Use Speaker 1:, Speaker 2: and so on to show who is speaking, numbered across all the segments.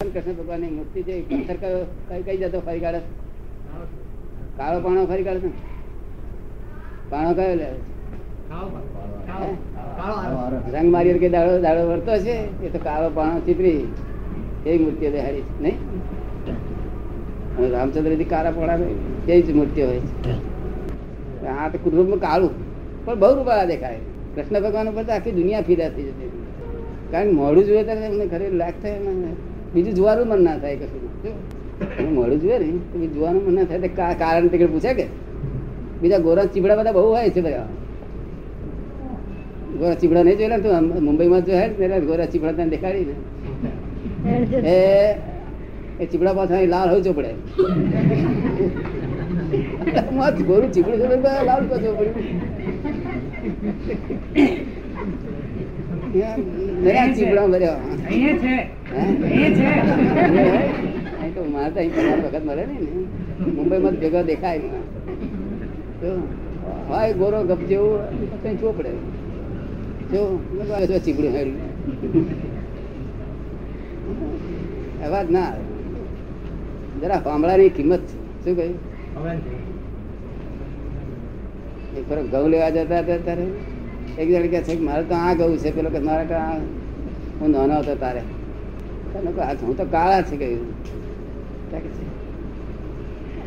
Speaker 1: કૃષ્ણ ભગવાનની મૂર્તિ છે પથ્થર કયો કઈ કઈ જતો ફરી કાઢે કાળો પાણો ફરી કાઢે છે? પાણો કયો લે? રંગ મારી કે દાડો દાડો વળતો છે એ તો કાળો પાણો ચીતરી. એ મૂર્તિ દેખાડી છે નહીં? અને રામચંદ્રજી કાળા પોળા એ જ મૂર્તિ હોય? છે આ તો કુટુંબમાં કાળું. પણ બહુ રૂપાળા દેખાય. કૃષ્ણ ભગવાન ઉપર તો આખી દુનિયા ફિદા થઈ જતી હતી. કારણ કે મોડું જોઈએ ત્યારે એમને ખરે લાગ થાય બીજું જોવાનું મન ના થાય કશું. મળું જોઈએ ને, તો જોવાનું મન ના થાય. કારણ તીકડે પૂછે કે? બીજા ગોરા ચીબડા બધા બહુ હોય છે બધા. ગોરા ચીબડા નહીં જોયેલા તું મુંબઈમાં જો ને ગોરા ચીબડા તને દેખાડી ને એ એ ચીબડા પાછા લાલ હોય ચોપડે. ગોરું ચીબડું લાલ ચોપડ્યું ભર્યા
Speaker 2: અહીંયા છે. અહીંયા છે.
Speaker 1: તો મારે તો અહીં પગાર વખત મળે નહીં ને. મુંબઈમાં ભેગા દેખાય તો જો ગોરો ગપ જેવું કઈ ચોપડે જો ચીકડું હેડ્યું. અવાજ ના જરા પાંબડાની કિંમત શું કહ્યું? એક ફરક ઘઉં લેવા જતા હતા ત્યારે? એક જણ કહે છે કે મારે તો આ ગયું છે. પેલો કે મારે તો આ હું નાનો હતો તારે. ઘઉં તો કાળા છે. કહ્યું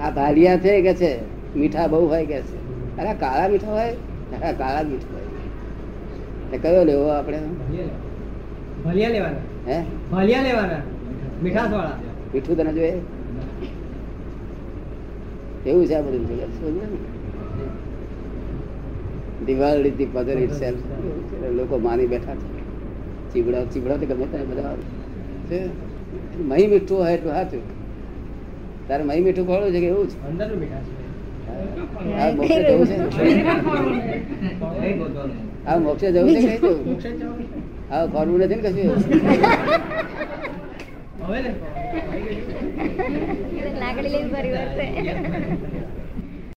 Speaker 1: આ ભાલિયા છે કે છે? મીઠા બહુ હોય કે છે? અરે કાળા મીઠા હોય? અરે કાળા મીઠા હોય. એટલે કયો લેવો આપણે?
Speaker 2: ભલિયા લેવાના.
Speaker 1: હે?
Speaker 2: ભલિયા લેવાના. મીઠાસ વાળા
Speaker 1: મીઠું તને જોઈએ? એવું છે આ બધું? દિવાળી ધી પધર itself. લોકો માની બેઠા છે. ચીબડા ચીબડા તો ગમે ત્યાં બધા છે. મહી મીઠું હોય એટલું સાચું તારે મહી મીઠું ખોળું છે કે એવું છે? આ મોક્ષે જવું છે આ મોક્ષે જવું છે કઈ જવું? હા ફરવું નથી ને કશું?
Speaker 3: લાગણી લેવી વખતે